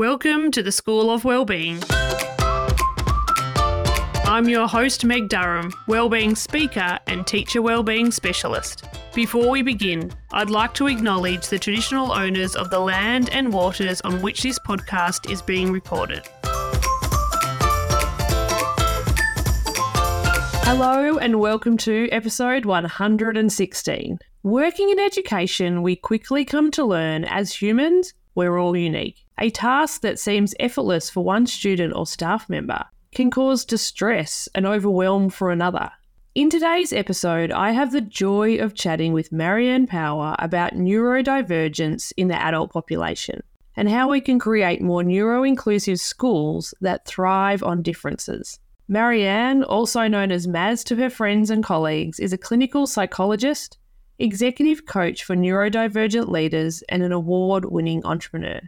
Welcome to the School of Wellbeing. I'm your host, Meg Durham, Wellbeing Speaker and Teacher Wellbeing Specialist. Before we begin, I'd like to acknowledge the traditional owners of the land and waters on which this podcast is being recorded. Hello, and welcome to episode 116. Working in education, we quickly come to learn as humans, we're all unique. A task that seems effortless for one student or staff member can cause distress and overwhelm for another. In today's episode, I have the joy of chatting with Mariane Power about neurodivergence in the adult population and how we can create more neuro inclusive schools that thrive on differences. Mariane, also known as Maz to her friends and colleagues, is a clinical psychologist, executive coach for neurodivergent leaders, and an award winning entrepreneur.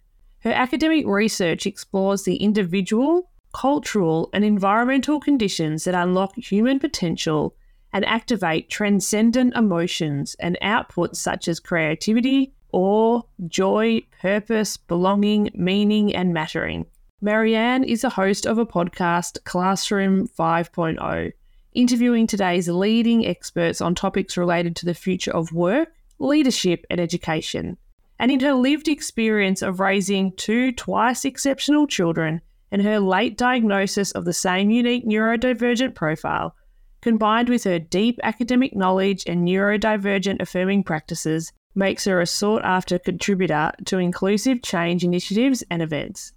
Her academic research explores the individual, cultural, and environmental conditions that unlock human potential and activate transcendent emotions and outputs such as creativity, awe, joy, purpose, belonging, meaning, and mattering. Mariane is a host of a podcast, Classroom 5.0 interviewing today's leading experts on topics related to the future of work, leadership, and education. And in her lived experience of raising two twice exceptional children and her late diagnosis of the same unique neurodivergent profile, combined with her deep academic knowledge and neurodivergent affirming practices, makes her a sought after contributor to inclusive change initiatives and events.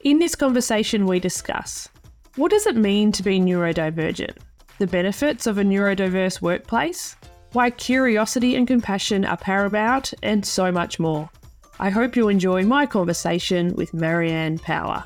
In this conversation, we discuss what does it mean to be neurodivergent? the benefits of a neurodiverse workplace, why curiosity and compassion are paramount, and so much more. I hope you enjoy my conversation with Mariane Power.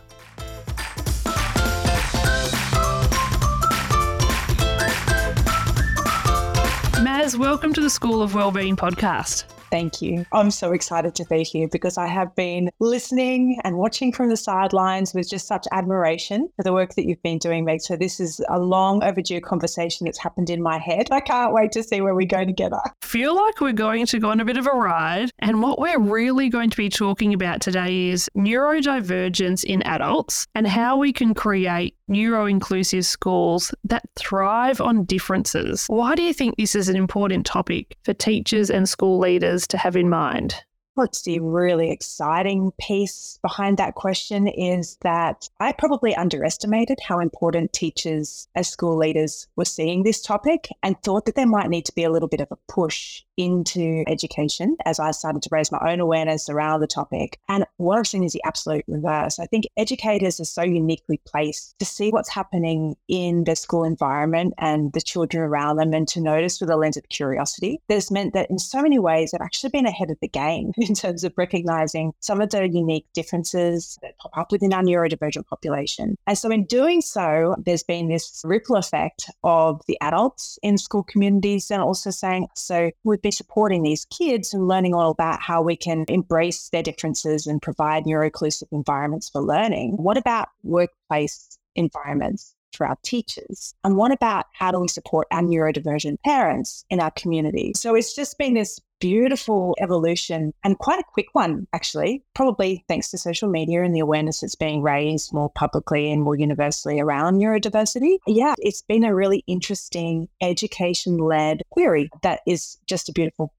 Maz, welcome to the School of Wellbeing podcast. Thank you. I'm so excited to be here because I have been listening and watching from the sidelines with just such admiration for the work that you've been doing, Meg. So this is a long overdue conversation that's happened in my head. I can't wait to see where we go together. Feel like we're going to go on a bit of a ride. And what we're really going to be talking about today is neurodivergence in adults and how we can create neuro inclusive schools that thrive on differences. Why do you think this is an important topic for teachers and school leaders to have in mind? What's the really exciting piece behind that question is that I probably underestimated how important teachers as school leaders were seeing this topic and thought that there might need to be a little bit of a push into education as I started to raise my own awareness around the topic. And what I've seen is the absolute reverse. I think educators are so uniquely placed to see what's happening in the school environment and the children around them and to notice with a lens of curiosity This meant that in so many ways they've actually been ahead of the game in terms of recognizing some of the unique differences that pop up within our neurodivergent population. And so in doing so, there's been this ripple effect of the adults in school communities and also saying, so we've be supporting these kids and learning all about how we can embrace their differences and provide neuro-inclusive environments for learning. What about workplace environments? For our teachers? And what about how do we support our neurodivergent parents in our community? So it's just been this beautiful evolution and quite a quick one, actually, probably thanks to social media and the awareness that's being raised more publicly and more universally around neurodiversity. Yeah, it's been a really interesting education led query that is just a beautiful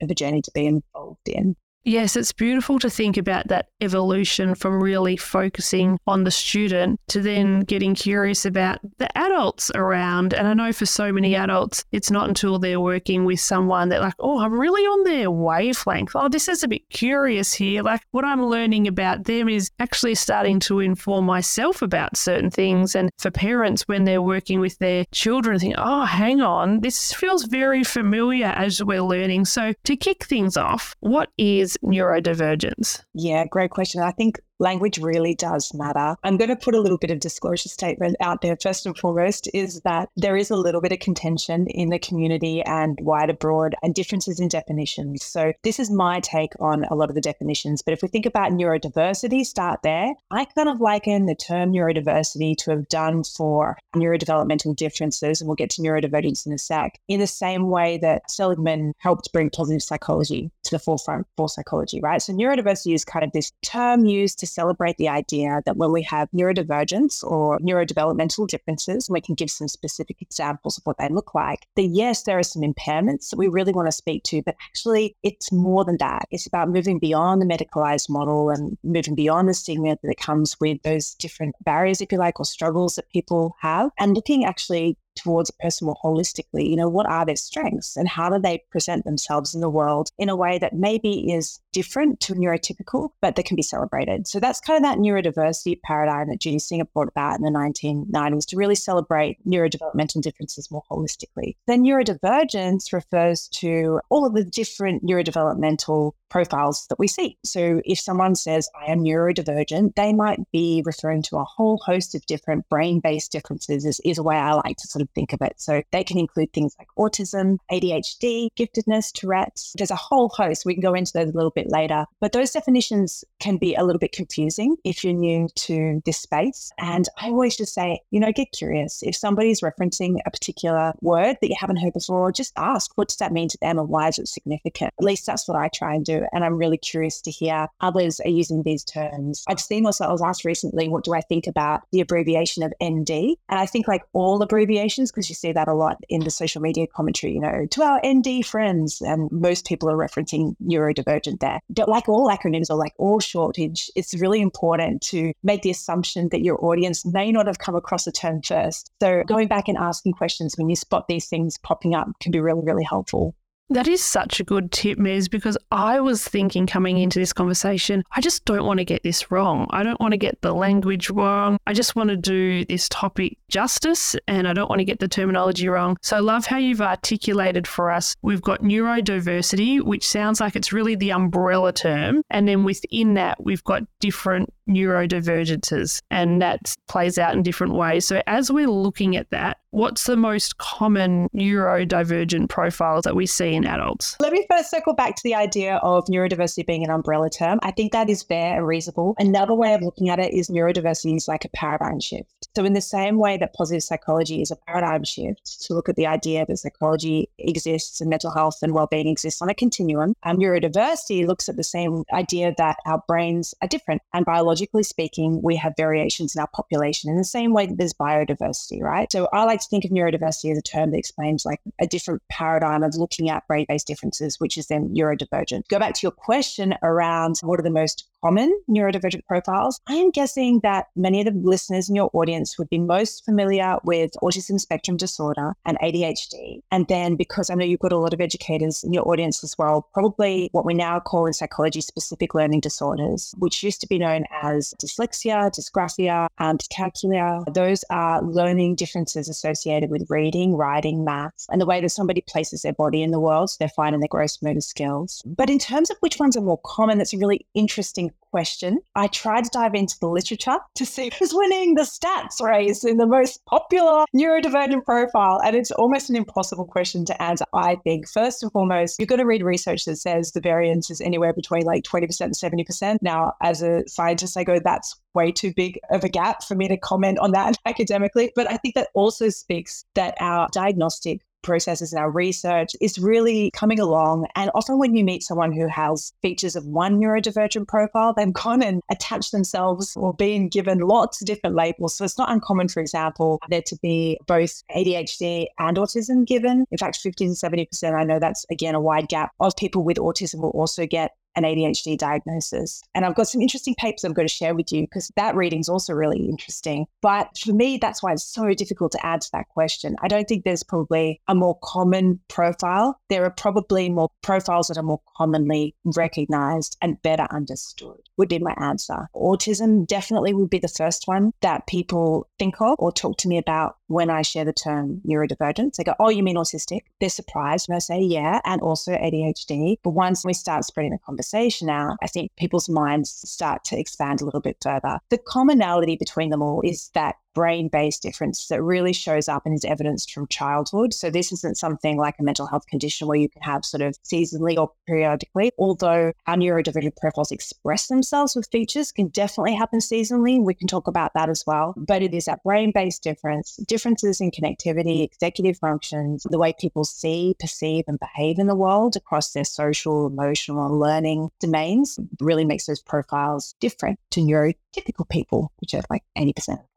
of a journey to be involved in. Yes, it's beautiful to think about that evolution from really focusing on the student to then getting curious about the adults around. And I know for so many adults, it's not until they're working with someone that, like, oh, I'm really on their wavelength. Oh, this is a bit curious here. Like, what I'm learning about them is actually starting to inform myself about certain things. And for parents, when they're working with their children, think, oh, hang on, this feels very familiar as we're learning. So, to kick things off, what is neurodivergence? Yeah, great question. I think language really does matter. I'm going to put a little bit of disclosure statement out there. First and foremost, is that there is a little bit of contention in the community and wide abroad and differences in definitions. So, this is my take on a lot of the definitions. But if we think about neurodiversity, start there. I kind of liken the term neurodiversity to have done for neurodevelopmental differences, and we'll get to neurodivergence in a sec, in the same way that Seligman helped bring positive psychology to the forefront for psychology, right? So, neurodiversity is kind of this term used to celebrate the idea that when we have neurodivergence or neurodevelopmental differences, we can give some specific examples of what they look like, that yes, there are some impairments that we really want to speak to, but actually it's more than that. It's about moving beyond the medicalized model and moving beyond the stigma that comes with those different barriers, if you like, or struggles that people have, and looking actually towards a person more holistically. You know, what are their strengths and how do they present themselves in the world in a way that maybe is different to neurotypical, but that can be celebrated. So that's kind of that neurodiversity paradigm that Judy Singer brought about in the 1990s to really celebrate neurodevelopmental differences more holistically. Then neurodivergence refers to all of the different neurodevelopmental profiles that we see. So if someone says, I am neurodivergent, they might be referring to a whole host of different brain based differences, is, is a way I like to sort of think of it. So they can include things like autism, ADHD, giftedness, Tourette's. There's a whole host. We can go into those a little bit later. But those definitions can be a little bit confusing if you're new to this space. And I always just say, you know, get curious. If somebody's referencing a particular word that you haven't heard before, just ask, what does that mean to them and why is it significant? At least that's what I try and do. And I'm really curious to hear others are using these terms. I've seen also, I was asked recently, what do I think about the abbreviation of ND? And I think like all abbreviations, because you see that a lot in the social media commentary, you know, to our ND friends. And most people are referencing neurodivergent there. Like all acronyms or like all shortage, it's really important to make the assumption that your audience may not have come across the term first. So going back and asking questions when you spot these things popping up can be really, really helpful. That is such a good tip, Maz, because I was thinking coming into this conversation, I just don't want to get this wrong. I don't want to get the language wrong. I just want to do this topic justice and I don't want to get the terminology wrong. So I love how you've articulated for us. We've got neurodiversity, which sounds like it's really the umbrella term. And then within that, we've got different neurodivergences, and that plays out in different ways. So, as we're looking at that, what's the most common neurodivergent profiles that we see in adults? Let me first circle back to the idea of neurodiversity being an umbrella term. I think that is fair and reasonable. Another way of looking at it is neurodiversity is like a paradigm shift. So, in the same way that positive psychology is a paradigm shift to look at the idea that psychology exists and mental health and well-being exists on a continuum, um, neurodiversity looks at the same idea that our brains are different and biologically biologically speaking, we have variations in our population in the same way that there's biodiversity, right? So I like to think of neurodiversity as a term that explains like a different paradigm of looking at brain based differences, which is then neurodivergent. Go back to your question around what are the most common neurodivergent profiles. I am guessing that many of the listeners in your audience would be most familiar with autism spectrum disorder and ADHD. And then because I know you've got a lot of educators in your audience as well, probably what we now call in psychology specific learning disorders, which used to be known as dyslexia, dysgraphia, and dyscalculia. Those are learning differences associated with reading, writing, maths, and the way that somebody places their body in the world. So they're fine in their gross motor skills. But in terms of which ones are more common, that's a really interesting question. I tried to dive into the literature to see who's winning the stats race in the most popular neurodivergent profile. And it's almost an impossible question to answer, I think. First and foremost, you're going to read research that says the variance is anywhere between like 20% and 70%. Now, as a scientist, I go, that's way too big of a gap for me to comment on that academically. But I think that also speaks that our diagnostic processes in our research is really coming along. And often when you meet someone who has features of one neurodivergent profile, they've gone and attached themselves or been given lots of different labels. So it's not uncommon, for example, there to be both ADHD and autism given. In fact, 50 to 70%, I know that's again a wide gap of people with autism will also get an ADHD diagnosis. And I've got some interesting papers I'm going to share with you because that reading is also really interesting. But for me, that's why it's so difficult to answer that question. I don't think there's probably a more common profile. There are probably more profiles that are more commonly recognized and better understood, would be my answer. Autism definitely would be the first one that people think of or talk to me about when I share the term neurodivergence. They go, Oh, you mean autistic? They're surprised. And I say, Yeah, and also ADHD. But once we start spreading the conversation out, I think people's minds start to expand a little bit further. The commonality between them all is that brain based difference that really shows up and is evidenced from childhood. So this isn't something like a mental health condition where you can have sort of seasonally or periodically, although our neurodivergent profiles express themselves with features can definitely happen seasonally. We can talk about that as well. But it is that brain based difference, differences in connectivity, executive functions, the way people see, perceive, and behave in the world across their social, emotional, and learning domains really makes those profiles different to neurotypical people, which are like 80% of the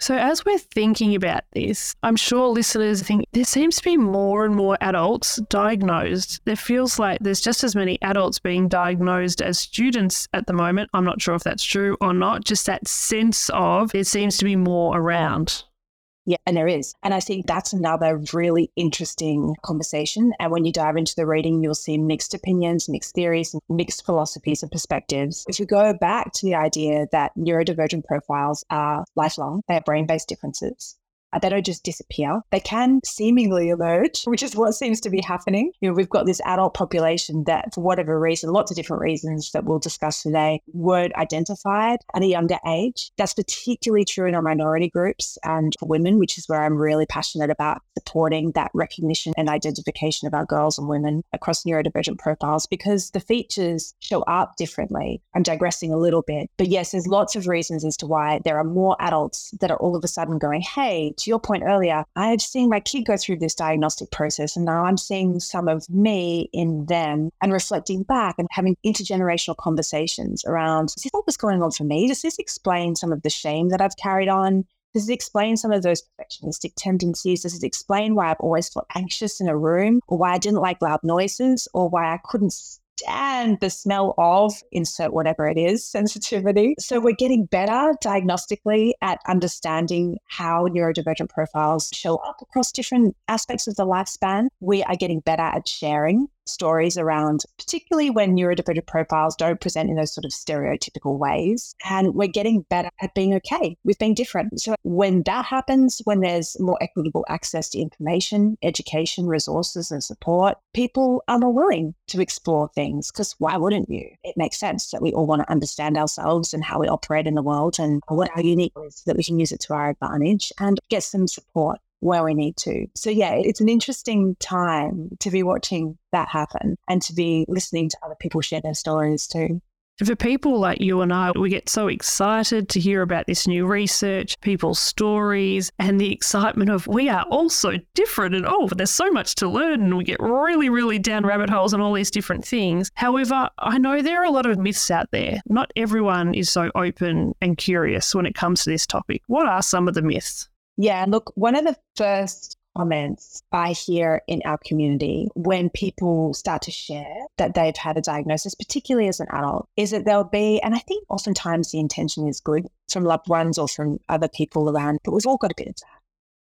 So, as we're thinking about this, I'm sure listeners think there seems to be more and more adults diagnosed. There feels like there's just as many adults being diagnosed as students at the moment. I'm not sure if that's true or not, just that sense of there seems to be more around. Yeah, and there is. And I think that's another really interesting conversation. And when you dive into the reading, you'll see mixed opinions, mixed theories, mixed philosophies and perspectives. If you go back to the idea that neurodivergent profiles are lifelong, they are brain based differences. Uh, they don't just disappear. They can seemingly emerge, which is what seems to be happening. You know, we've got this adult population that, for whatever reason, lots of different reasons that we'll discuss today, weren't identified at a younger age. That's particularly true in our minority groups and for women, which is where I'm really passionate about supporting that recognition and identification of our girls and women across neurodivergent profiles because the features show up differently. I'm digressing a little bit, but yes, there's lots of reasons as to why there are more adults that are all of a sudden going, hey, to your point earlier, I've seen my kid go through this diagnostic process, and now I'm seeing some of me in them and reflecting back and having intergenerational conversations around is this what was going on for me? Does this explain some of the shame that I've carried on? Does it explain some of those perfectionistic tendencies? Does it explain why I've always felt anxious in a room or why I didn't like loud noises or why I couldn't and the smell of insert whatever it is sensitivity. So we're getting better diagnostically at understanding how neurodivergent profiles show up across different aspects of the lifespan. We are getting better at sharing stories around, particularly when neurodivergent profiles don't present in those sort of stereotypical ways. And we're getting better at being okay with being different. So when that happens, when there's more equitable access to information, education, resources, and support, people are more willing to explore things because why wouldn't you? It makes sense that we all want to understand ourselves and how we operate in the world and what our unique is that we can use it to our advantage and get some support where we need to. So, yeah, it's an interesting time to be watching that happen and to be listening to other people share their stories too. For people like you and I, we get so excited to hear about this new research, people's stories, and the excitement of we are all so different and oh, there's so much to learn. And we get really, really down rabbit holes and all these different things. However, I know there are a lot of myths out there. Not everyone is so open and curious when it comes to this topic. What are some of the myths? Yeah, look, one of the first comments I hear in our community when people start to share that they've had a diagnosis, particularly as an adult, is that there'll be, and I think oftentimes the intention is good from loved ones or from other people around, but we've all got a bit of that.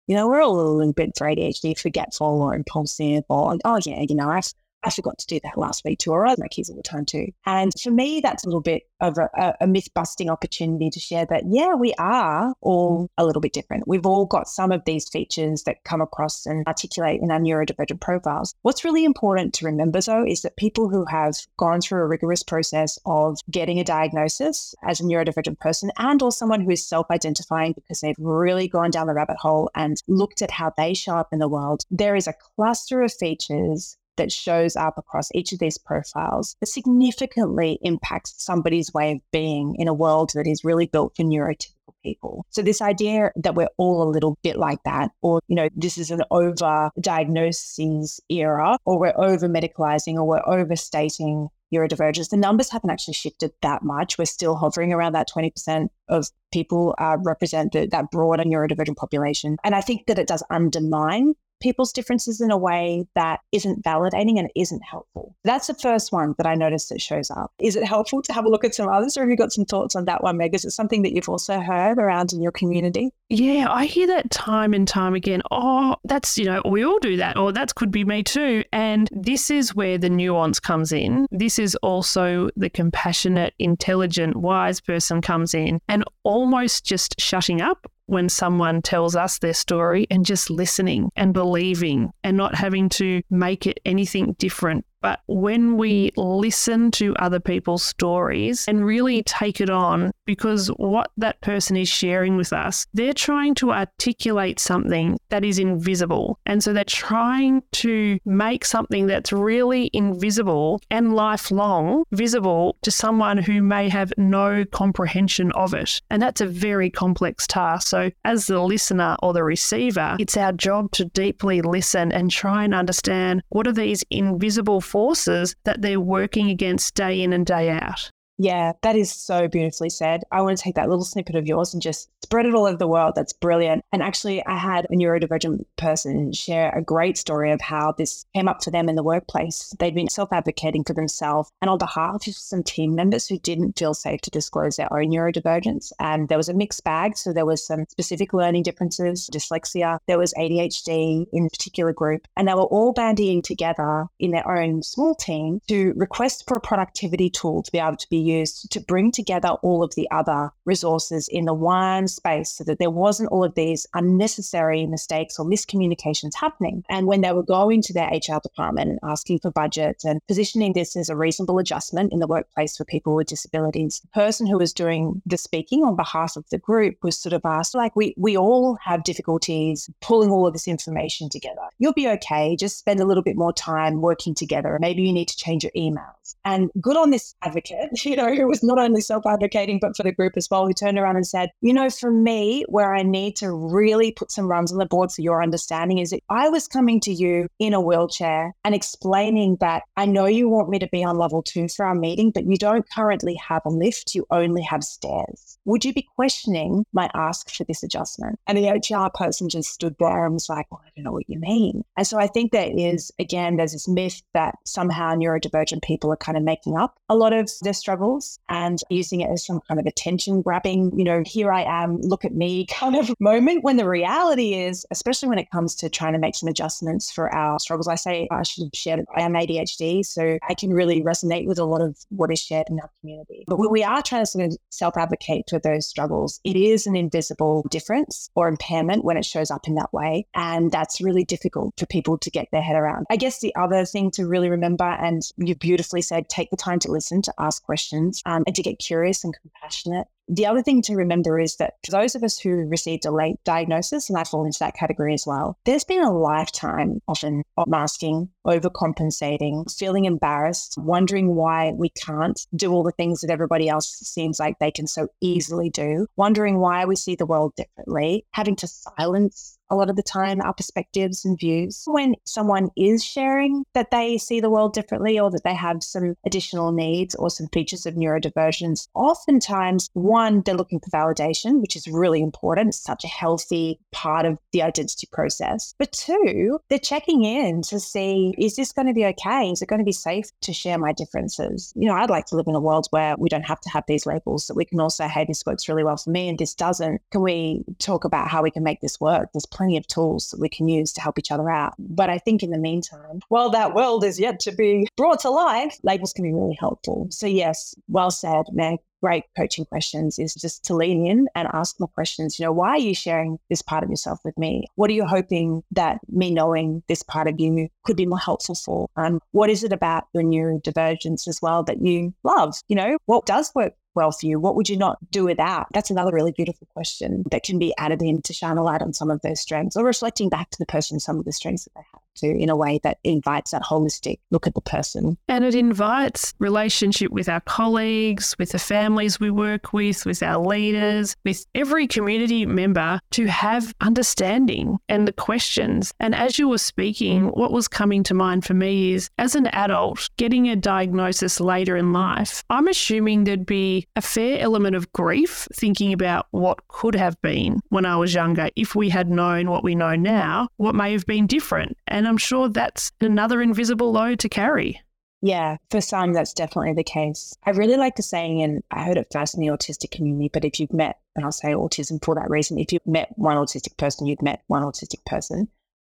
You know, we're all a little bit for ADHD, forgetful or impulsive, or, oh, yeah, you know, I've I forgot to do that last week too, or I my kids all the time too. And for me, that's a little bit of a, a myth busting opportunity to share that, yeah, we are all a little bit different. We've all got some of these features that come across and articulate in our neurodivergent profiles. What's really important to remember though is that people who have gone through a rigorous process of getting a diagnosis as a neurodivergent person and or someone who is self-identifying because they've really gone down the rabbit hole and looked at how they show up in the world, there is a cluster of features that shows up across each of these profiles that significantly impacts somebody's way of being in a world that is really built for neurotypical people. So this idea that we're all a little bit like that, or, you know, this is an over diagnosis era, or we're over medicalizing, or we're overstating neurodivergence. The numbers haven't actually shifted that much. We're still hovering around that 20% of people uh, represent the, that broader neurodivergent population. And I think that it does undermine people's differences in a way that isn't validating and isn't helpful. That's the first one that I noticed that shows up. Is it helpful to have a look at some others, or have you got some thoughts on that one, Meg? Is it something that you've also heard around in your community? Yeah, I hear that time and time again. Oh, that's, you know, we all do that, or that could be me too. And this is where the nuance comes in. This is also the compassionate, intelligent, wise person comes in and almost just shutting up when someone tells us their story and just listening and believing and not having to make it anything different But when we listen to other people's stories and really take it on, because what that person is sharing with us, they're trying to articulate something that is invisible. And so they're trying to make something that's really invisible and lifelong visible to someone who may have no comprehension of it. And that's a very complex task. So, as the listener or the receiver, it's our job to deeply listen and try and understand what are these invisible forces that they're working against day in and day out. Yeah, that is so beautifully said. I want to take that little snippet of yours and just spread it all over the world. That's brilliant. And actually, I had a neurodivergent person share a great story of how this came up for them in the workplace. They'd been self advocating for themselves and on behalf of some team members who didn't feel safe to disclose their own neurodivergence. And there was a mixed bag. So there was some specific learning differences, dyslexia, there was ADHD in a particular group. And they were all bandying together in their own small team to request for a productivity tool to be able to be used to bring together all of the other resources in the one space so that there wasn't all of these unnecessary mistakes or miscommunications happening. And when they were going to their HR department and asking for budgets and positioning this as a reasonable adjustment in the workplace for people with disabilities, the person who was doing the speaking on behalf of the group was sort of asked, like, we, we all have difficulties pulling all of this information together. You'll be okay. Just spend a little bit more time working together. Maybe you need to change your emails. And good on this advocate, you know, who was not only self advocating, but for the group as well, who turned around and said, you know, for me, where I need to really put some runs on the board for your understanding is that I was coming to you in a wheelchair and explaining that I know you want me to be on level two for our meeting, but you don't currently have a lift, you only have stairs. Would you be questioning my ask for this adjustment? And the HR person just stood there and was like, well, I don't know what you mean. And so I think there is, again, there's this myth that somehow neurodivergent people are kind of making up a lot of their struggles and using it as some kind of attention grabbing, you know, here I am, look at me kind of moment when the reality is, especially when it comes to trying to make some adjustments for our struggles. I say I should have shared I am ADHD, so I can really resonate with a lot of what is shared in our community. But when we are trying to sort of self advocate for those struggles, it is an invisible difference or impairment when it shows up in that way. And that's really difficult for people to get their head around. I guess the other thing to really remember, and you beautifully said, take the time to listen, to ask questions, um, and to get curious and compassionate the other thing to remember is that for those of us who received a late diagnosis, and I fall into that category as well, there's been a lifetime often of masking, overcompensating, feeling embarrassed, wondering why we can't do all the things that everybody else seems like they can so easily do, wondering why we see the world differently, having to silence a lot of the time our perspectives and views. When someone is sharing that they see the world differently or that they have some additional needs or some features of neurodivergence, oftentimes, one, they're looking for validation, which is really important. It's such a healthy part of the identity process. But two, they're checking in to see is this going to be okay? Is it going to be safe to share my differences? You know, I'd like to live in a world where we don't have to have these labels, that we can also, say, hey, this works really well for me and this doesn't. Can we talk about how we can make this work? There's plenty of tools that we can use to help each other out. But I think in the meantime, while that world is yet to be brought to life, labels can be really helpful. So, yes, well said, Meg great coaching questions is just to lean in and ask more questions. You know, why are you sharing this part of yourself with me? What are you hoping that me knowing this part of you could be more helpful for? Um, what is it about your neurodivergence as well that you love? You know, what does work well for you? What would you not do without? That's another really beautiful question that can be added in to shine a light on some of those strengths or reflecting back to the person some of the strengths that they have too in a way that invites that holistic look at the person. And it invites relationship with our colleagues, with the families we work with, with our leaders, with every community member to have understanding and the questions. And as you were speaking, what was coming to mind for me is as an adult getting a diagnosis later in life, I'm assuming there'd be a fair element of grief thinking about what could have been when I was younger. If we had known what we know now, what may have been different. And I'm sure that's another invisible load to carry. Yeah, for some, that's definitely the case. I really like the saying, and I heard it first in the autistic community, but if you've met, and I'll say autism for that reason, if you've met one autistic person, you've met one autistic person.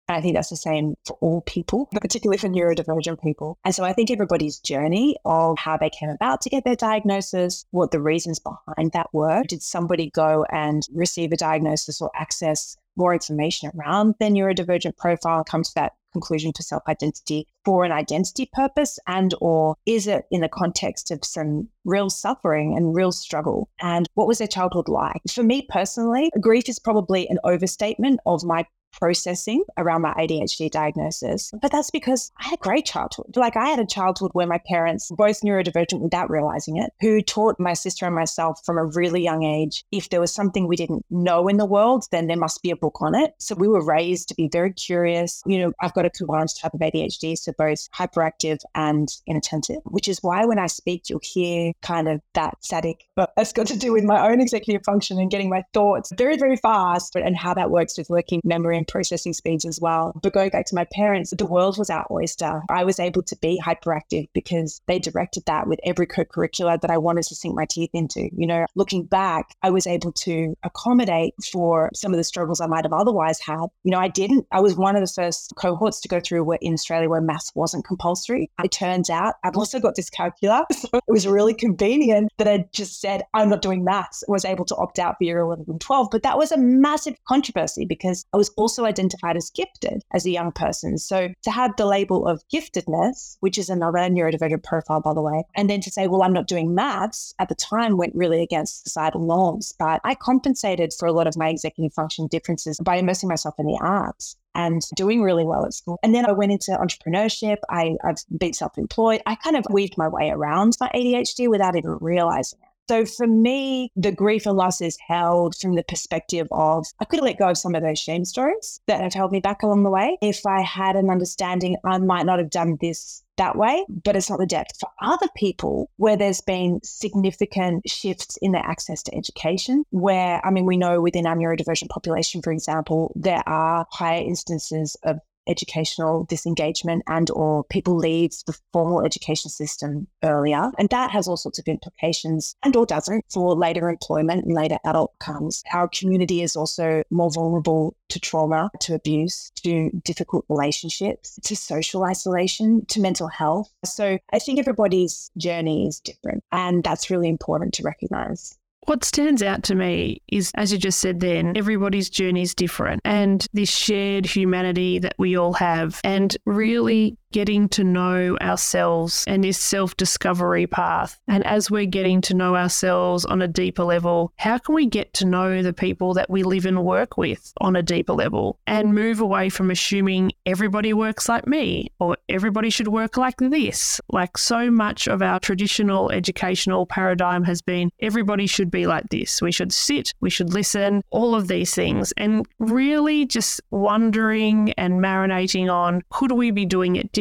And I think that's the same for all people, particularly for neurodivergent people. And so I think everybody's journey of how they came about to get their diagnosis, what the reasons behind that were. Did somebody go and receive a diagnosis or access more information around the neurodivergent profile, come to that conclusion for self-identity for an identity purpose and or is it in the context of some real suffering and real struggle? And what was their childhood like? For me personally grief is probably an overstatement of my processing around my ADHD diagnosis. But that's because I had a great childhood. Like I had a childhood where my parents, both neurodivergent without realizing it, who taught my sister and myself from a really young age if there was something we didn't know in the world, then there must be a book on it. So we were raised to be very curious. You know, I've got a combined type of ADHD, so both hyperactive and inattentive, which is why when I speak, you'll hear kind of that static, but that's got to do with my own executive function and getting my thoughts very, very fast and how that works with working memory and processing speeds as well. But going back to my parents, the world was our oyster. I was able to be hyperactive because they directed that with every co curricular that I wanted to sink my teeth into. You know, looking back, I was able to accommodate for some of the struggles I might have otherwise had. You know, I didn't. I was one of the first cohorts to go through where, in Australia where maths wasn't compulsory. It turns out I've also got dyscalculia. So it was really convenient that I just said, I'm not doing maths. I was able to opt out for year 11 and 12. But that was a massive controversy because I was also also identified as gifted as a young person. So to have the label of giftedness, which is another neurodivergent profile, by the way, and then to say, well, I'm not doing maths at the time went really against societal norms. But I compensated for a lot of my executive function differences by immersing myself in the arts and doing really well at school. And then I went into entrepreneurship. I, I've been self employed. I kind of weaved my way around my ADHD without even realizing it. So for me, the grief and loss is held from the perspective of I could have let go of some of those shame stories that have held me back along the way. If I had an understanding, I might not have done this that way, but it's not the depth. For other people, where there's been significant shifts in their access to education, where, I mean, we know within our neurodivergent population, for example, there are higher instances of educational disengagement and or people leave the formal education system earlier. And that has all sorts of implications and or doesn't for later employment and later adult outcomes. Our community is also more vulnerable to trauma to abuse to difficult relationships to social isolation to mental health. So i think everybody's journey is different and that's really important to recognize what stands out to me is, as you just said then, everybody's journey is different and this shared humanity that we all have, and really getting to know ourselves and this self discovery path. And as we're getting to know ourselves on a deeper level, how can we get to know the people that we live and work with on a deeper level and move away from assuming everybody works like me or everybody should work like this? Like so much of our traditional educational paradigm has been everybody should be like this. We should sit, we should listen, all of these things. And really just wondering and marinating on could we be doing it.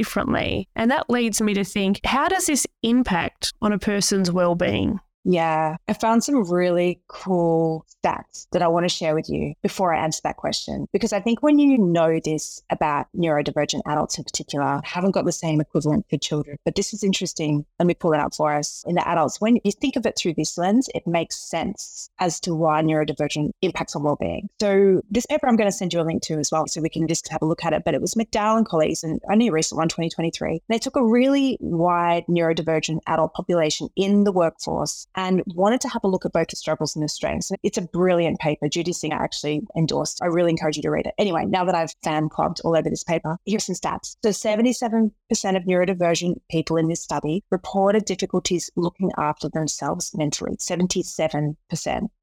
And that leads me to think how does this impact on a person's well being? Yeah, I found some really cool stats that I want to share with you before I answer that question. Because I think when you know this about neurodivergent adults in particular, haven't got the same equivalent for children. But this is interesting. Let me pull it up for us. In the adults, when you think of it through this lens, it makes sense as to why neurodivergent impacts on well-being. So this paper I'm going to send you a link to as well, so we can just have a look at it. But it was McDowell and colleagues, and only a recent one, 2023. They took a really wide neurodivergent adult population in the workforce and wanted to have a look at both the struggles and the strengths. It's a brilliant paper. Judy Singer actually endorsed. I really encourage you to read it. Anyway, now that I've fan clubbed all over this paper, here's some stats. So 77% of neurodivergent people in this study reported difficulties looking after themselves mentally. 77%.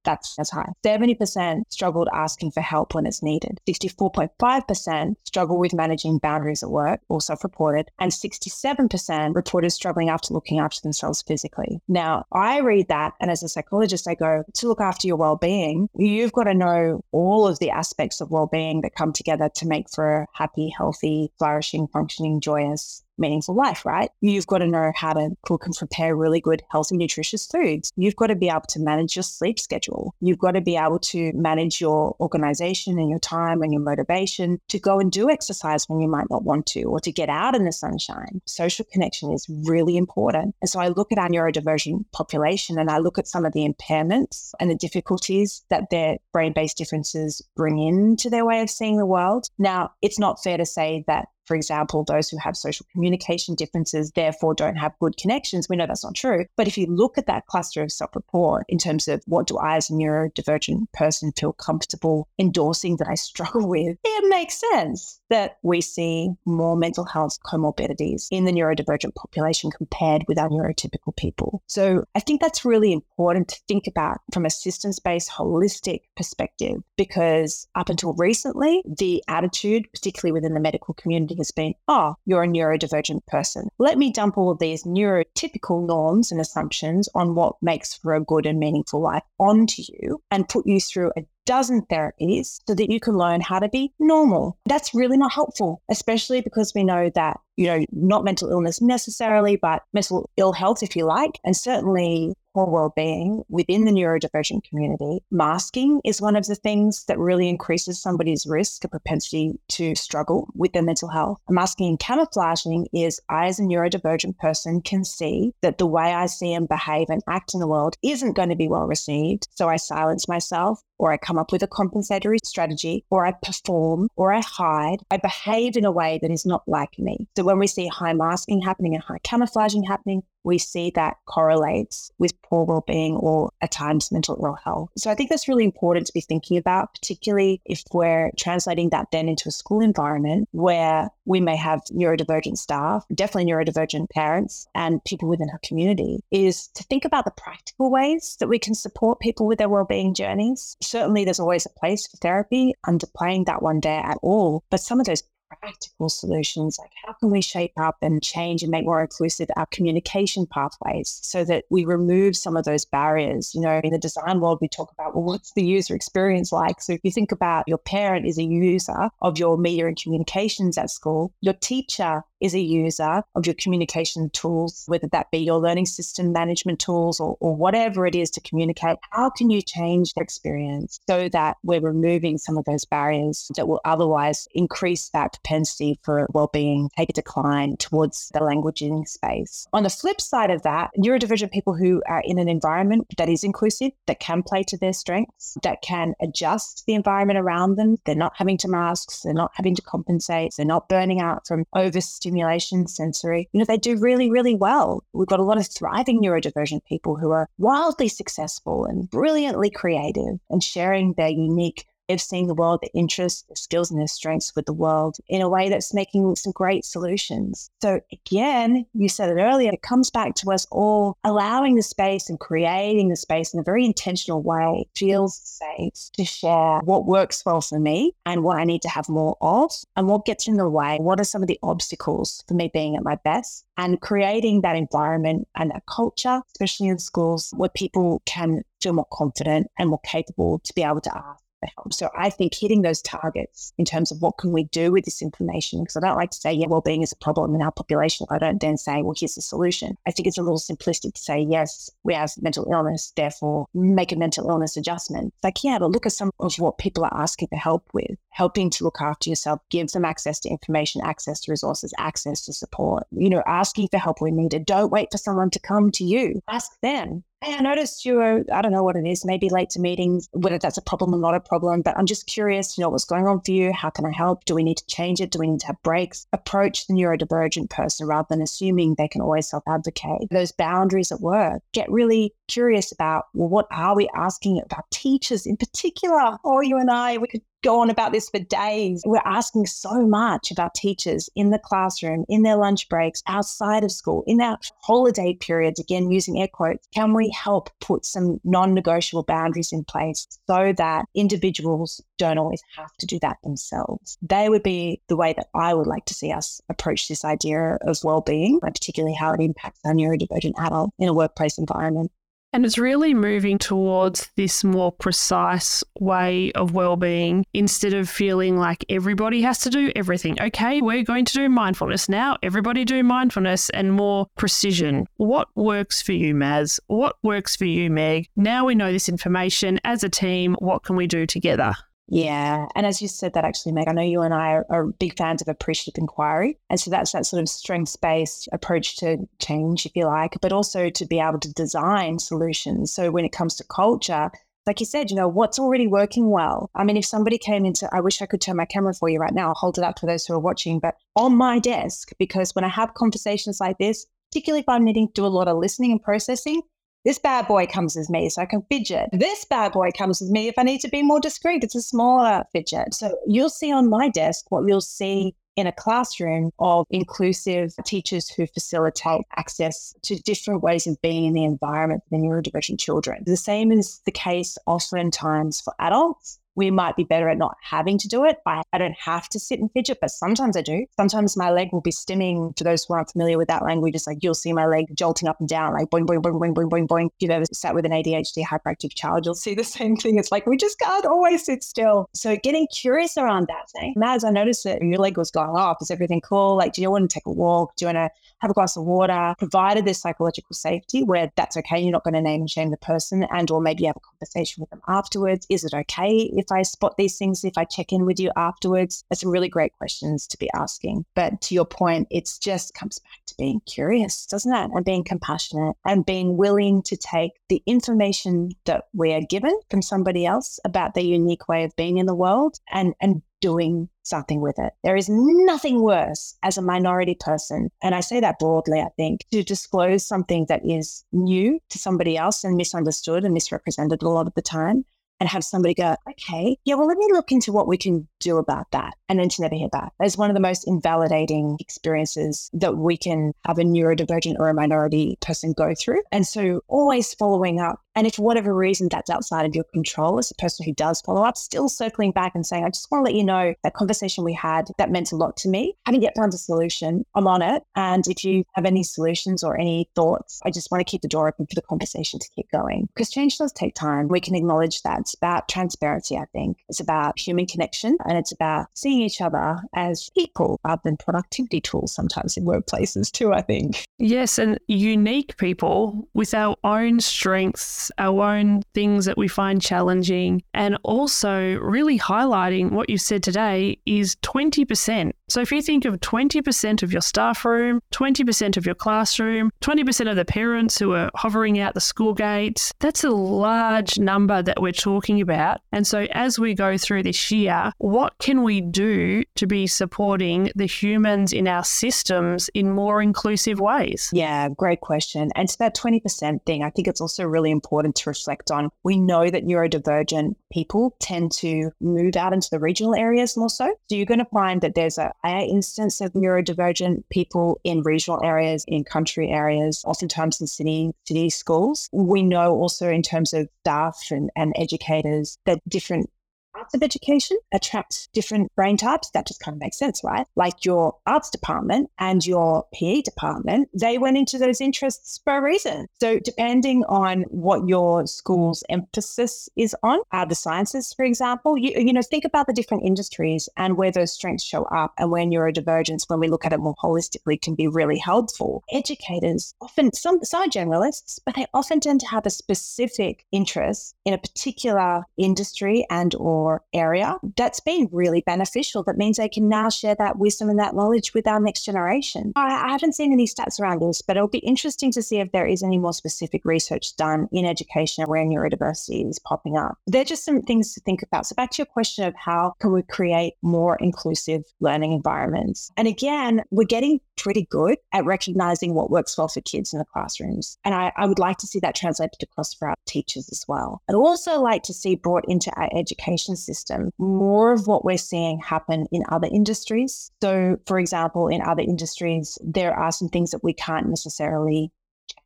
That's as high. 70% struggled asking for help when it's needed. 64.5% struggle with managing boundaries at work, or self reported. And 67% reported struggling after looking after themselves physically. Now, I read that, and as a psychologist, I go to look after your well being, you've got to know all of the aspects of well being that come together to make for a happy, healthy, flourishing, functioning, joyous meaningful life, right? You've got to know how to cook and prepare really good, healthy, nutritious foods. You've got to be able to manage your sleep schedule. You've got to be able to manage your organization and your time and your motivation to go and do exercise when you might not want to or to get out in the sunshine. Social connection is really important. And so I look at our neurodivergent population and I look at some of the impairments and the difficulties that their brain based differences bring into their way of seeing the world. Now, it's not fair to say that for example, those who have social communication differences therefore don't have good connections. We know that's not true. But if you look at that cluster of self report in terms of what do I as a neurodivergent person feel comfortable endorsing that I struggle with, it makes sense that we see more mental health comorbidities in the neurodivergent population compared with our neurotypical people. So I think that's really important to think about from a systems based holistic perspective, because up until recently, the attitude, particularly within the medical community, has been, oh, you're a neurodivergent person. Let me dump all these neurotypical norms and assumptions on what makes for a good and meaningful life onto you and put you through a dozen therapies so that you can learn how to be normal. That's really not helpful, especially because we know that, you know, not mental illness necessarily, but mental ill health, if you like, and certainly poor well-being within the neurodivergent community. Masking is one of the things that really increases somebody's risk, a propensity to struggle with their mental health. Masking and camouflaging is I, as a neurodivergent person, can see that the way I see and behave and act in the world isn't going to be well received. So I silence myself or I come up with a compensatory strategy, or I perform, or I hide. I behave in a way that is not like me. So when we see high masking happening and high camouflaging happening, we see that correlates with poor well-being or at times mental ill health. So I think that's really important to be thinking about, particularly if we're translating that then into a school environment where we may have neurodivergent staff, definitely neurodivergent parents and people within our community, is to think about the practical ways that we can support people with their well-being journeys. Certainly there's always a place for therapy, underplaying that one day at all, but some of those practical solutions like how can we shape up and change and make more inclusive our communication pathways so that we remove some of those barriers? You know in the design world we talk about well what's the user experience like? So if you think about your parent is a user of your media and communications at school your teacher is a user of your communication tools, whether that be your learning system management tools or, or whatever it is to communicate, how can you change the experience so that we're removing some of those barriers that will otherwise increase that propensity for well-being, take a decline towards the languishing space. On the flip side of that, neurodivergent people who are in an environment that is inclusive, that can play to their strengths, that can adjust the environment around them, they're not having to masks, they're not having to compensate, they're not burning out from overstimulation stimulation, sensory, you know, they do really, really well. We've got a lot of thriving neurodivergent people who are wildly successful and brilliantly creative and sharing their unique of seeing the world, their interests, their skills, and their strengths with the world in a way that's making some great solutions. So, again, you said it earlier, it comes back to us all allowing the space and creating the space in a very intentional way, feels safe to share what works well for me and what I need to have more of and what gets in the way. What are some of the obstacles for me being at my best? And creating that environment and that culture, especially in schools, where people can feel more confident and more capable to be able to ask help. So I think hitting those targets in terms of what can we do with this information, because I don't like to say, yeah, well-being is a problem in our population. I don't then say, well, here's the solution. I think it's a little simplistic to say, yes, we have mental illness, therefore make a mental illness adjustment. It's like, yeah, but look at some of what people are asking for help with, helping to look after yourself, give them access to information, access to resources, access to support, you know, asking for help when needed. Don't wait for someone to come to you. Ask them Hey, I noticed you were, I don't know what it is, maybe late to meetings, whether that's a problem or not a problem, but I'm just curious to know what's going on for you. How can I help? Do we need to change it? Do we need to have breaks? Approach the neurodivergent person rather than assuming they can always self advocate. Those boundaries at work. Get really curious about, well, what are we asking about teachers in particular? Or you and I, we could go on about this for days. We're asking so much of our teachers in the classroom, in their lunch breaks, outside of school, in our holiday periods, again, using air quotes. Can we help put some non negotiable boundaries in place so that individuals don't always have to do that themselves? They would be the way that I would like to see us approach this idea of well-being, and particularly how it impacts our neurodivergent adult in a workplace environment. And it's really moving towards this more precise way of well-being instead of feeling like everybody has to do everything. Okay, we're going to do mindfulness now. Everybody do mindfulness and more precision. What works for you, Maz? What works for you, Meg? Now we know this information as a team. What can we do together? Yeah. And as you said that actually, Meg, I know you and I are, are, big fans of appreciative inquiry. And so that's that sort of strengths based approach to change, if you like, but also to be able to design solutions. So when it comes to culture, Like you said, you know, what's already working well? I mean, if somebody came into, I wish I could turn my camera for you right now, I'll hold it up for those who are watching, but on my desk, because when I have conversations like this, particularly if I'm needing to do a lot of listening and processing, this bad boy comes with me so I can fidget. This bad boy comes with me if I need to be more discreet. It's a smaller fidget. So you'll see on my desk what you'll see in a classroom of inclusive teachers who facilitate access to different ways of being in the environment for the neurodivergent children. The same is the case oftentimes for adults we might be better at not having to do it. I, I don't have to sit and fidget, but sometimes I do. Sometimes my leg will be stimming. For those who aren't familiar with that language, it's like you'll see my leg jolting up and down, like boing, boing, boing, boing, boing, boing, boing. If you've ever sat with an ADHD hyperactive child, you'll see the same thing. It's like we just can't always sit still. So getting curious around that thing. Maz, I noticed that your leg was going off. Is everything cool? Like, do you want to take a walk? Do you want to have a glass of water? Provided there's psychological safety where that's okay. You're not going to name and shame the person and or maybe have a conversation with them afterwards. Is it okay if I spot these things, if I check in with you afterwards? That's some really great questions to be asking. But to your point, it's just comes back to being curious, doesn't it? And being compassionate and being willing to take the information that we are given from somebody else about their unique way of being in the world and, and doing something with it. There is nothing worse as a minority person, and I say that broadly, I think, to disclose something that is new to somebody else and misunderstood and misrepresented a lot of the time and have somebody go, okay, yeah, well, let me look into what we can do about that. And then to never hear back. That's one of the most invalidating experiences that we can have a neurodivergent or a minority person go through. And so always following up. And if for whatever reason that's outside of your control as a person who does follow up, still circling back and saying, I just want to let you know that conversation we had that meant a lot to me. I haven't yet found a solution. I'm on it. And if you have any solutions or any thoughts, I just want to keep the door open for the conversation to keep going. Because change does take time. We can acknowledge that. It's about transparency, I think. It's about human connection and it's about seeing each other as people rather than productivity tools sometimes in workplaces too, I think. Yes, and unique people with our own strengths, our own things that we find challenging, and also really highlighting what you said today is 20%. So if you think of 20% of your staff room, 20% of your classroom, 20% of the parents who are hovering out the school gates, that's a large number that we're talking about. And so as we go through this year, what can we do to be supporting the humans in our systems in more inclusive ways? Yeah, great question. And to that 20% thing, I think it's also really important to reflect on. We know that neurodivergent people tend to move out into the regional areas more so. So you're going to find that there's a higher instance of neurodivergent people in regional areas, in country areas, oftentimes in city city schools. We know also in terms of staff and, and educators that different parts of education attract different brain types. That just kind of makes sense, right? Like your arts department and your PE department, they went into those interests for a reason. So depending on what your school's emphasis is on, uh, the sciences, for example, you, you know, think about the different industries and where those strengths show up and where neurodivergence, when we look at it more holistically, can be really helpful. Educators often, some, some are generalists, but they often tend to have a specific interest in a particular industry and or or area, that's been really beneficial. That means they can now share that wisdom and that knowledge with our next generation. I, I haven't seen any stats around this, but it'll be interesting to see if there is any more specific research done in education around neurodiversity is popping up. They're just some things to think about. So back to your question of how can we create more inclusive learning environments? And again, we're getting pretty good at recognizing what works well for kids in the classrooms. And I, I would like to see that translated across for our teachers as well. I'd also like to see brought into our education system more of what we're seeing happen in other industries. So, for example, in other industries, there are some things that we can't necessarily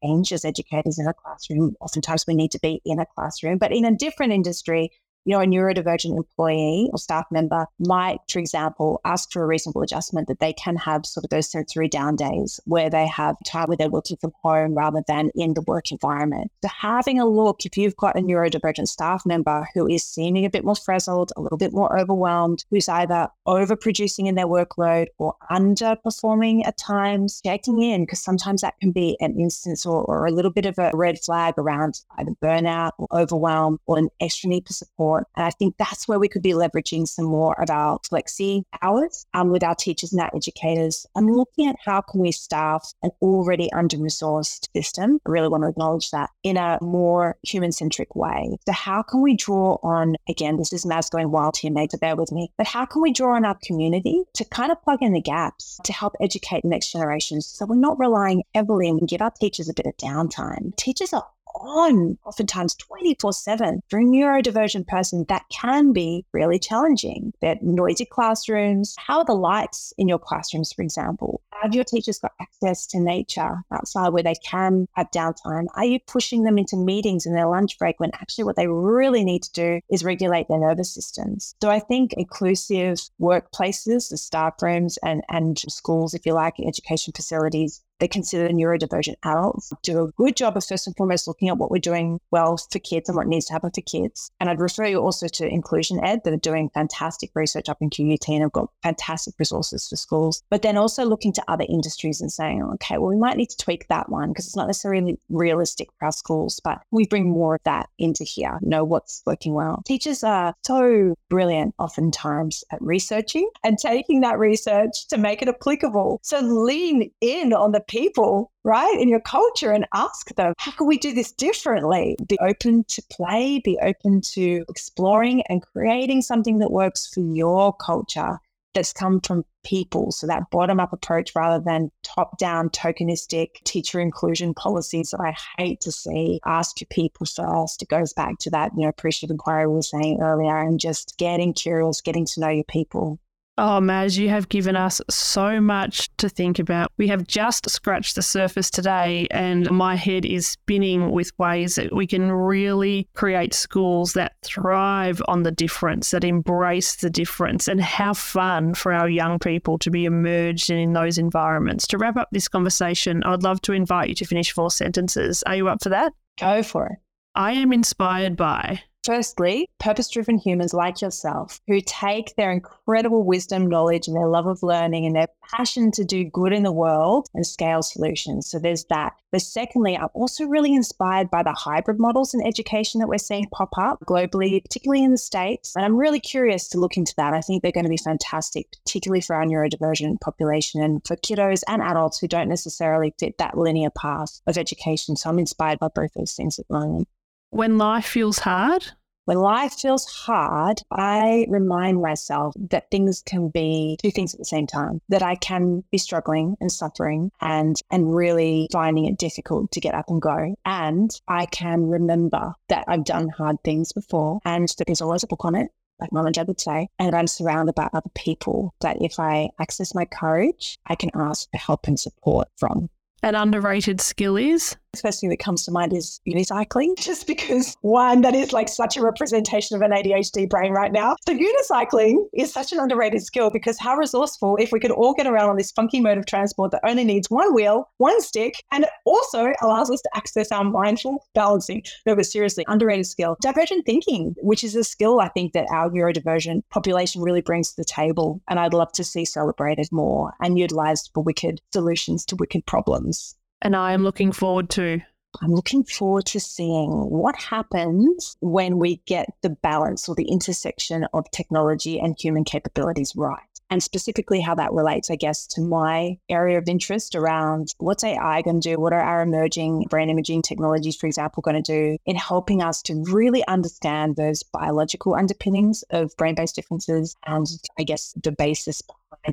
change as educators in a classroom. Oftentimes we need to be in a classroom, but in a different industry, you know, a neurodivergent employee or staff member might, for example, ask for a reasonable adjustment that they can have sort of those sensory down days where they have time where they're working from home rather than in the work environment. So having a look, if you've got a neurodivergent staff member who is seeming a bit more frazzled, a little bit more overwhelmed, who's either overproducing in their workload or underperforming at times, checking in, because sometimes that can be an instance or, or a little bit of a red flag around either burnout or overwhelm or an extra need for support support. And I think that's where we could be leveraging some more of our flexi hours um, with our teachers and our educators and looking at how can we staff an already under-resourced system. I really want to acknowledge that in a more human-centric way. So how can we draw on, again, this is Maz going wild here, Meg, so bear with me, but how can we draw on our community to kind of plug in the gaps to help educate the next generation so we're not relying heavily and give our teachers a bit of downtime. Teachers are on oftentimes 24 7 for a neurodivergent person that can be really challenging. They're noisy classrooms. How are the lights in your classrooms, for example? Have your teachers got access to nature outside where they can have downtime? Are you pushing them into meetings in their lunch break when actually what they really need to do is regulate their nervous systems? So I think inclusive workplaces, the staff rooms and, and schools, if you like, education facilities they consider neurodivergent adults do a good job of first and foremost looking at what we're doing well for kids and what needs to happen for kids. And I'd refer you also to Inclusion Ed that are doing fantastic research up in QUT and have got fantastic resources for schools. But then also looking to other industries and saying, okay, well, we might need to tweak that one because it's not necessarily realistic for our schools, but we bring more of that into here, know what's working well. Teachers are so brilliant oftentimes at researching and taking that research to make it applicable. So lean in on the people, right, in your culture and ask them, how can we do this differently? Be open to play, be open to exploring and creating something that works for your culture that's come from people. So that bottom up approach rather than top down tokenistic teacher inclusion policies that I hate to see. Ask your people first. It goes back to that, you know, appreciative inquiry we were saying earlier and just getting curious, getting to know your people. Oh, Maz, you have given us so much to think about. We have just scratched the surface today, and my head is spinning with ways that we can really create schools that thrive on the difference, that embrace the difference, and how fun for our young people to be immersed in those environments. To wrap up this conversation, I'd love to invite you to finish four sentences. Are you up for that? Go for it. I am inspired by Firstly, purpose driven humans like yourself who take their incredible wisdom, knowledge, and their love of learning and their passion to do good in the world and scale solutions. So there's that. But secondly, I'm also really inspired by the hybrid models in education that we're seeing pop up globally, particularly in the States. And I'm really curious to look into that. I think they're going to be fantastic, particularly for our neurodivergent population and for kiddos and adults who don't necessarily fit that linear path of education. So I'm inspired by both those things at the moment. When life feels hard? When life feels hard, I remind myself that things can be two things at the same time, that I can be struggling and suffering and, and really finding it difficult to get up and go. And I can remember that I've done hard things before and that there's always a book on it like mom and dad would say, and I'm surrounded by other people that if I access my courage, I can ask for help and support from. An underrated skill is? The first thing that comes to mind is unicycling, just because one, that is like such a representation of an ADHD brain right now. So unicycling is such an underrated skill because how resourceful if we could all get around on this funky mode of transport that only needs one wheel, one stick, and it also allows us to access our mindful balancing. No, but seriously, underrated skill. Divergent thinking, which is a skill I think that our neurodivergent population really brings to the table. And I'd love to see celebrated more and utilized for wicked solutions to wicked problems and I am looking forward to. I'm looking forward to seeing what happens when we get the balance or the intersection of technology and human capabilities right. And specifically, how that relates, I guess, to my area of interest around what's AI going to do? What are our emerging brain imaging technologies, for example, going to do in helping us to really understand those biological underpinnings of brain based differences and, I guess, the basis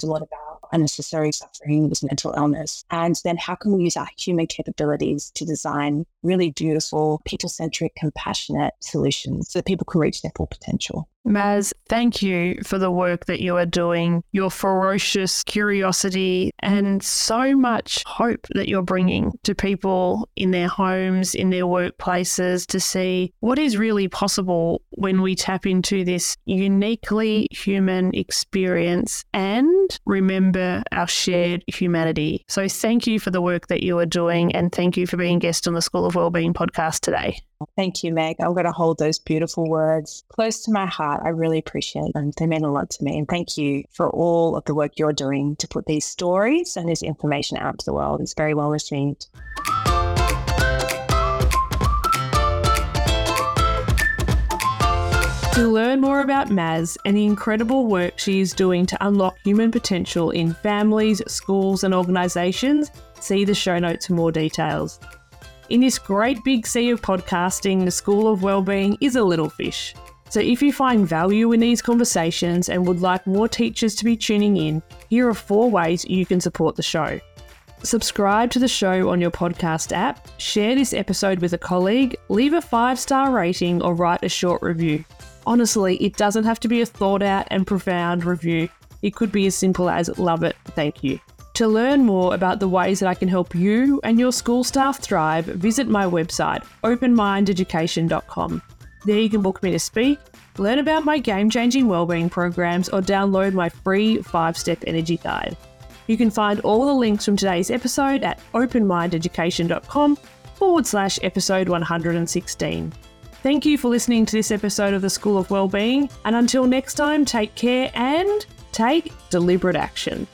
a lot about unnecessary suffering with mental illness. And then how can we use our human capabilities to design really beautiful, people centric, compassionate solutions so that people can reach their full potential? Maz, thank you for the work that you are doing, your ferocious curiosity, and so much hope that you're bringing to people in their homes, in their workplaces to see what is really possible when we tap into this uniquely human experience and remember our shared humanity. So, thank you for the work that you are doing, and thank you for being guest on the School of Wellbeing podcast today. Thank you, Meg. I'm going to hold those beautiful words close to my heart. I really appreciate them. They mean a lot to me. And thank you for all of the work you're doing to put these stories and this information out to the world. It's very well received. To learn more about Maz and the incredible work she is doing to unlock human potential in families, schools, and organisations, see the show notes for more details. In this great big sea of podcasting, the School of Wellbeing is a little fish. So if you find value in these conversations and would like more teachers to be tuning in, here are four ways you can support the show. Subscribe to the show on your podcast app, share this episode with a colleague, leave a five star rating, or write a short review. Honestly, it doesn't have to be a thought out and profound review. It could be as simple as love it, thank you. To learn more about the ways that I can help you and your school staff thrive, visit my website, openmindeducation.com. There you can book me to speak, learn about my game changing wellbeing programs, or download my free five step energy guide. You can find all the links from today's episode at openmindeducation.com forward slash episode 116. Thank you for listening to this episode of the School of Wellbeing, and until next time, take care and take deliberate action.